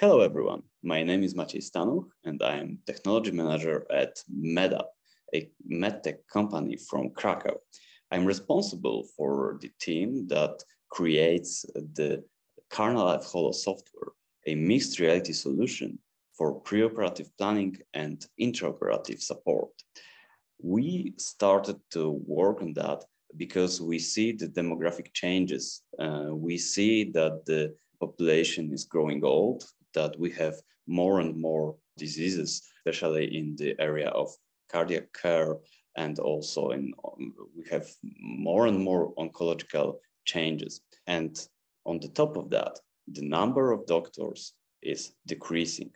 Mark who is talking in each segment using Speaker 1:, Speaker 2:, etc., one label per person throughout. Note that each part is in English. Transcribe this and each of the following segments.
Speaker 1: Hello, everyone. My name is Maciej Stanuch, and I am technology manager at MedApp, a medtech company from Krakow. I'm responsible for the team that creates the CarnaLife Holo software, a mixed reality solution for preoperative planning and intraoperative support. We started to work on that because we see the demographic changes. Uh, we see that the population is growing old that we have more and more diseases, especially in the area of cardiac care, and also in um, we have more and more oncological changes. And on the top of that, the number of doctors is decreasing.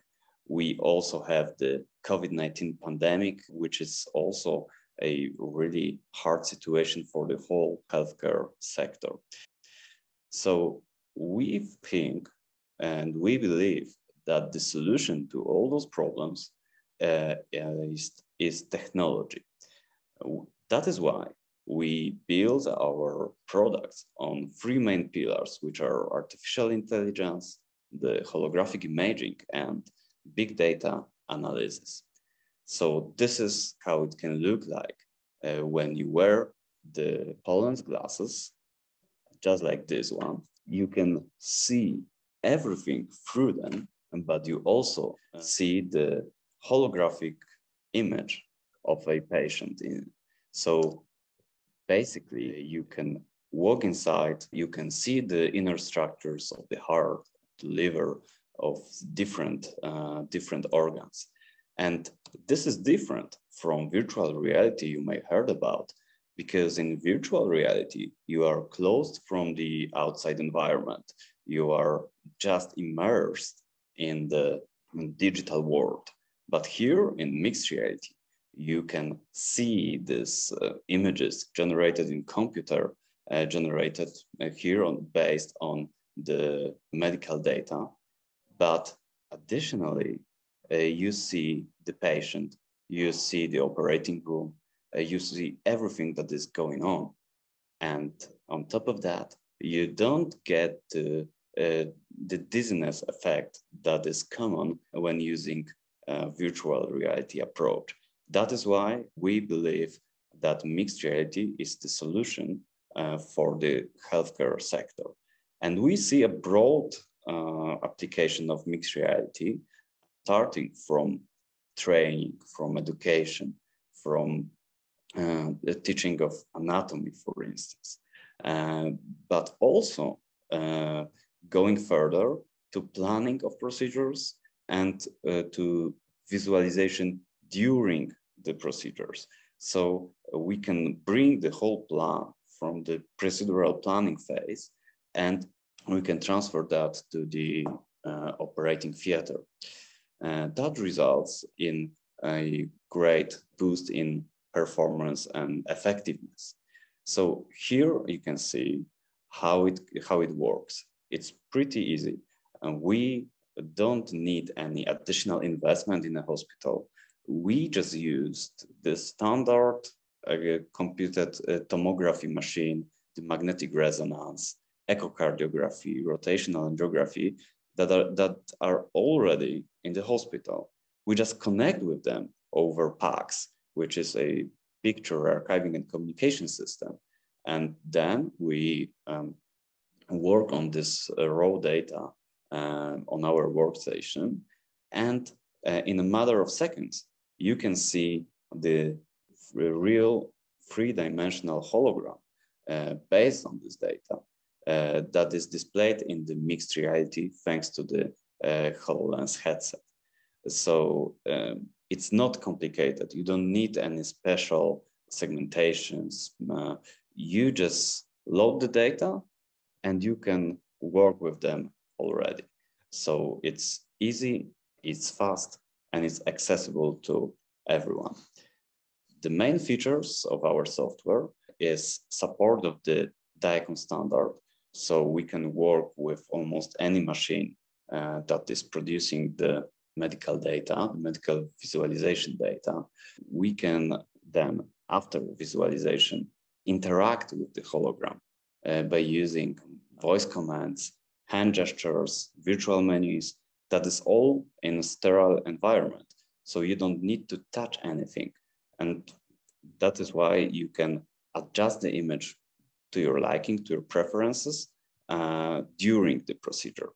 Speaker 1: We also have the COVID 19 pandemic, which is also a really hard situation for the whole healthcare sector. So we think and we believe that the solution to all those problems uh, is, is technology. That is why we build our products on three main pillars, which are artificial intelligence, the holographic imaging, and big data analysis. So this is how it can look like uh, when you wear the HoloLens glasses, just like this one. You can see everything through them, but you also see the holographic image of a patient. In. So basically, you can walk inside, you can see the inner structures of the heart, the liver, of different, uh, different organs. And this is different from virtual reality you may heard about, because in virtual reality, you are closed from the outside environment you are just immersed in the digital world. But here in mixed reality, you can see these uh, images generated in computer, uh, generated uh, here on based on the medical data. But additionally, uh, you see the patient, you see the operating room, uh, you see everything that is going on. And on top of that, you don't get the, uh, the dizziness effect that is common when using a virtual reality approach. That is why we believe that mixed reality is the solution uh, for the healthcare sector. And we see a broad uh, application of mixed reality, starting from training, from education, from uh, the teaching of anatomy, for instance, uh, but also uh, going further to planning of procedures and uh, to visualization during the procedures. So uh, we can bring the whole plan from the procedural planning phase and we can transfer that to the uh, operating theater. that results in a great boost in performance and effectiveness. So here you can see how it, how it works. It's pretty easy. And we don't need any additional investment in a hospital. We just used the standard uh, computed uh, tomography machine, the magnetic resonance, echocardiography, rotational angiography that are, that are already in the hospital. We just connect with them over PACS, which is a picture archiving and communication system. And then we um, work on this uh, raw data um, on our workstation. And uh, in a matter of seconds, you can see the real three-dimensional hologram uh, based on this data uh, that is displayed in the mixed reality thanks to the uh, HoloLens headset. So um, it's not complicated. You don't need any special segmentations. Uh, you just load the data and you can work with them already. So it's easy, it's fast, and it's accessible to everyone. The main features of our software is support of the DICOM standard. So we can work with almost any machine uh, that is producing the medical data, medical visualization data. We can then, after visualization, interact with the hologram uh, by using voice commands, hand gestures, virtual menus that is all in a sterile environment. So you don't need to touch anything. And that is why you can adjust the image to your liking, to your preferences uh, during the procedure.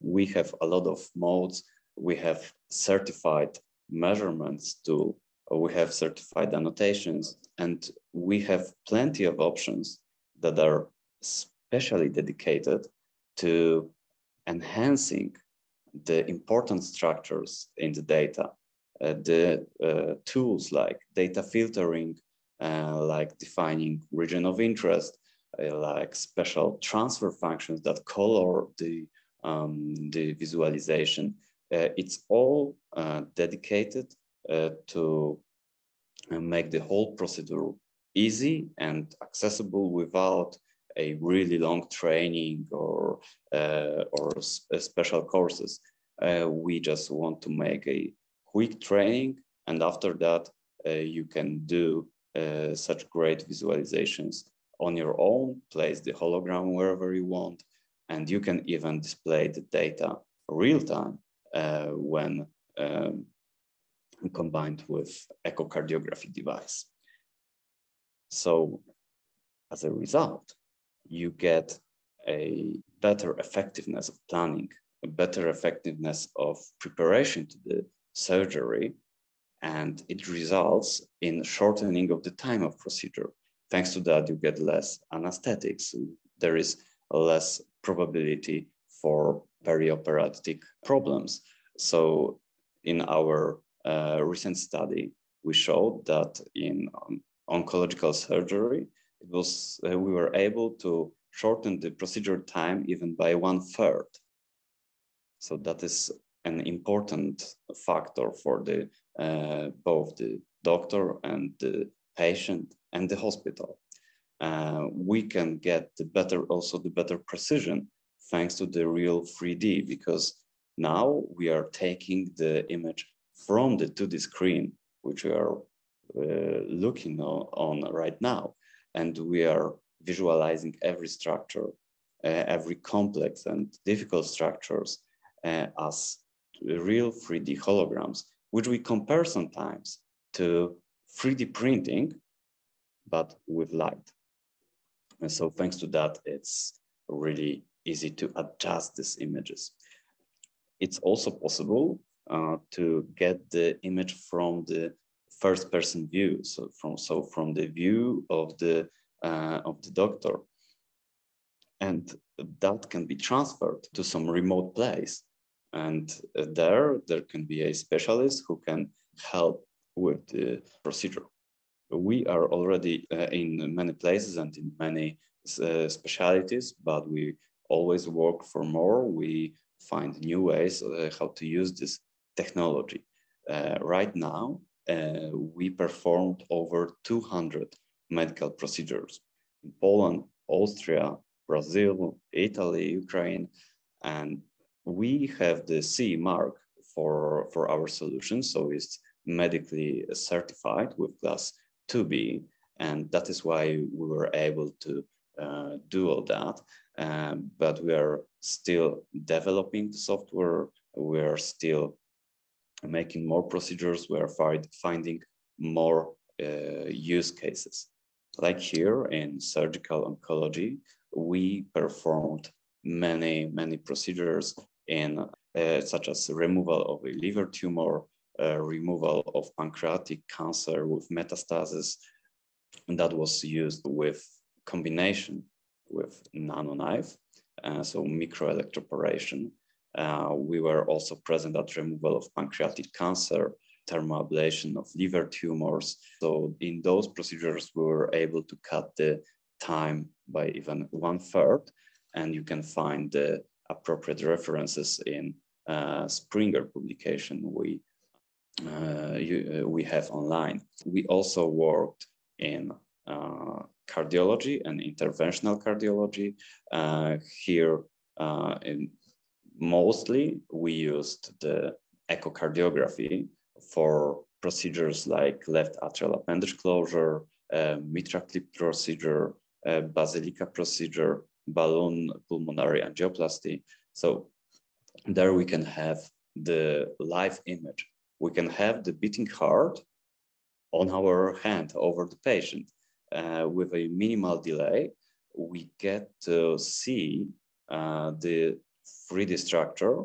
Speaker 1: We have a lot of modes. We have certified measurements to, we have certified annotations, and we have plenty of options that are specially dedicated to enhancing the important structures in the data. Uh, the uh, tools like data filtering, uh, like defining region of interest, uh, like special transfer functions that color the, um, the visualization. Uh, it's all uh, dedicated to make the whole procedure easy and accessible without a really long training or uh, or uh, special courses. Uh, we just want to make a quick training, and after that, uh, you can do uh, such great visualizations on your own. Place the hologram wherever you want, and you can even display the data real time uh, when um, combined with echocardiography device. So as a result, you get a better effectiveness of planning, a better effectiveness of preparation to the surgery, and it results in shortening of the time of procedure. Thanks to that, you get less anesthetics. There is less probability for perioperatic problems. So in our uh, recent study, we showed that in um, oncological surgery, it was uh, we were able to shorten the procedure time even by one third. So that is an important factor for the uh, both the doctor and the patient and the hospital. Uh, we can get the better also the better precision thanks to the real 3D because now we are taking the image from the 2D screen, which we are uh, looking on, on right now, and we are visualizing every structure, uh, every complex and difficult structures uh, as real 3D holograms, which we compare sometimes to 3D printing, but with light. And so thanks to that, it's really easy to adjust these images. It's also possible uh, to get the image from the first person view. So from, so from the view of the uh, of the doctor. And that can be transferred to some remote place. And uh, there, there can be a specialist who can help with the procedure. We are already uh, in many places and in many uh, specialities, but we always work for more. We find new ways uh, how to use this technology. Uh, right now, we performed over 200 medical procedures in Poland, Austria, Brazil, Italy, Ukraine, and we have the CE mark for, for our solution. So it's medically certified with class 2B. And that is why we were able to uh, do all that. Um, but we are still developing the software. We are still making more procedures. We are finding more uh, use cases. Like here in surgical oncology, we performed many, many procedures in uh, such as removal of a liver tumor, uh, removal of pancreatic cancer with metastasis, and that was used with combination with NanoKnife, uh, so microelectroporation. Uh, we were also present at removal of pancreatic cancer, thermoablation of liver tumors. So in those procedures, we were able to cut the time by even one third, and you can find the appropriate references in uh, Springer publication we uh, you, uh, we have online. We also worked in uh, cardiology and interventional cardiology. Uh, here, uh, in mostly we used the echocardiography for procedures like left atrial appendage closure, uh, MitraClip procedure, uh, basilica procedure, balloon pulmonary angioplasty. So there we can have the live image. We can have the beating heart on our hand over the patient. Uh, with a minimal delay, we get to see uh, the 3D structure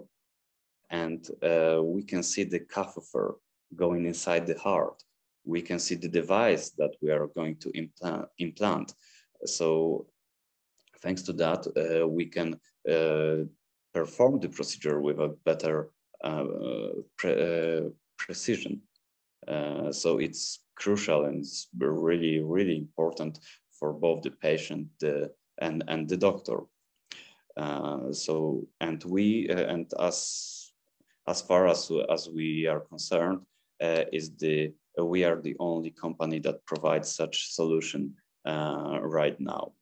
Speaker 1: and uh, we can see the catheter going inside the heart. We can see the device that we are going to implant. implant. So thanks to that, uh, we can uh, perform the procedure with a better uh, pre precision. So it's crucial and it's really, really important for both the patient uh, and, and the doctor. Uh, so, and we, uh, and as, as far as, as we are concerned, uh, is the, we are the only company that provides such solution right now.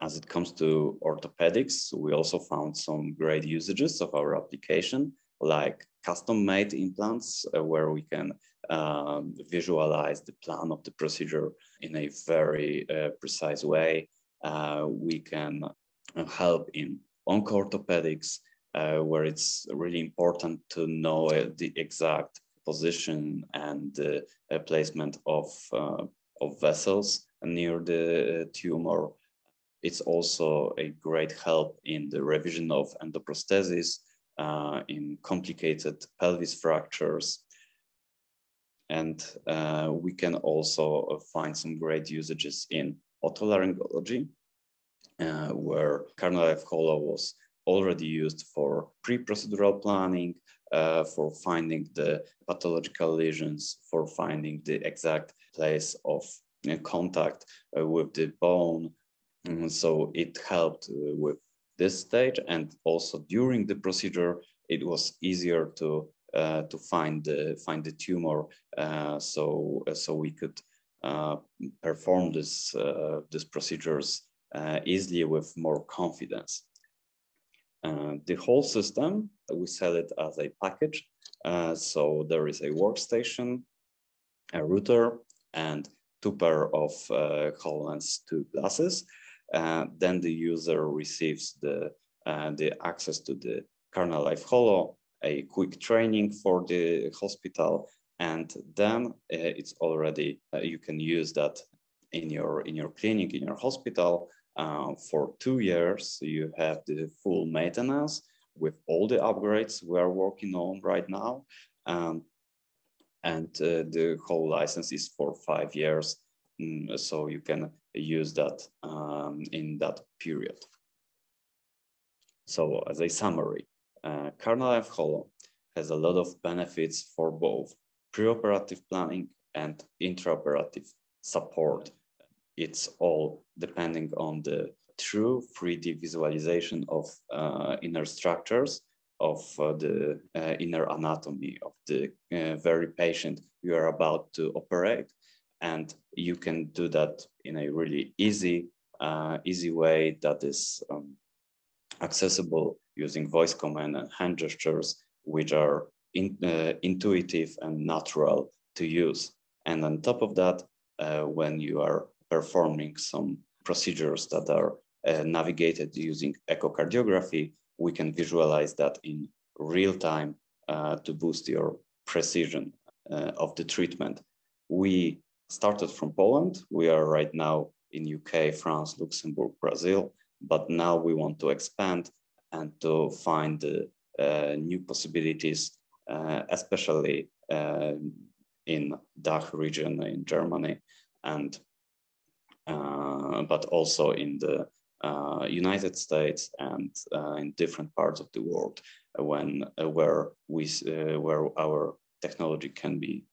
Speaker 1: As it comes to orthopedics, we also found some great usages of our application, like custom-made implants, uh, where we can um, visualize the plan of the procedure in a very uh, precise way. Uh, we can uh, help in onco-orthopedics, uh, where it's really important to know uh, the exact position and placement of, of vessels near the tumor it's also a great help in the revision of endoprosthesis, uh, in complicated pelvis fractures. And uh, we can also find some great usages in otolaryngology, uh, where Holo was already used for pre-procedural planning, uh, for finding the pathological lesions, for finding the exact place of uh, contact uh, with the bone, and so it helped uh, with this stage and also during the procedure, it was easier to uh, to find the find the tumor, uh, so uh, so we could uh, perform this uh, these procedures easily with more confidence. the whole system we sell it as a package, so there is a workstation, a router, and two pair of uh, HoloLens 2 glasses. Uh, then the user receives the, uh, the access to the CarnaLife Holo, a quick training for the hospital, and then uh, it's already, uh, you can use that in your, in your clinic, in your hospital. Uh, for two years, you have the full maintenance with all the upgrades we are working on right now. Um, and the whole license is for five years so you can use that um, in that period. So as a summary, uh, has a lot of benefits for both preoperative planning and intraoperative support. It's all depending on the true 3D visualization of uh, inner structures of uh, the uh, inner anatomy of the uh, very patient you are about to operate and you can do that in a really easy, uh, easy way that is um, accessible using voice command and hand gestures, which are in, uh, intuitive and natural to use. And on top of that, uh, when you are performing some procedures that are uh, navigated using echocardiography, we can visualize that in real time uh, to boost your precision uh, of the treatment. We started from Poland. We are right now in UK, France, Luxembourg, Brazil, but now we want to expand and to find uh, new possibilities, uh, especially uh, in DACH region in Germany, and uh, but also in the uh, United States and uh, in different parts of the world, when where we where our technology can be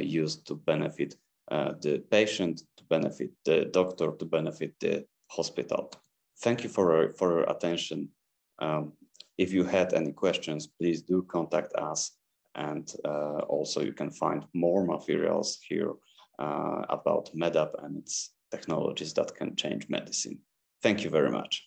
Speaker 1: used to benefit the patient to benefit the doctor to benefit the hospital. Thank you for, for your attention. Um, if you had any questions, please do contact us. And uh, also you can find more materials here uh, about MedApp and its technologies that can change medicine. Thank you very much.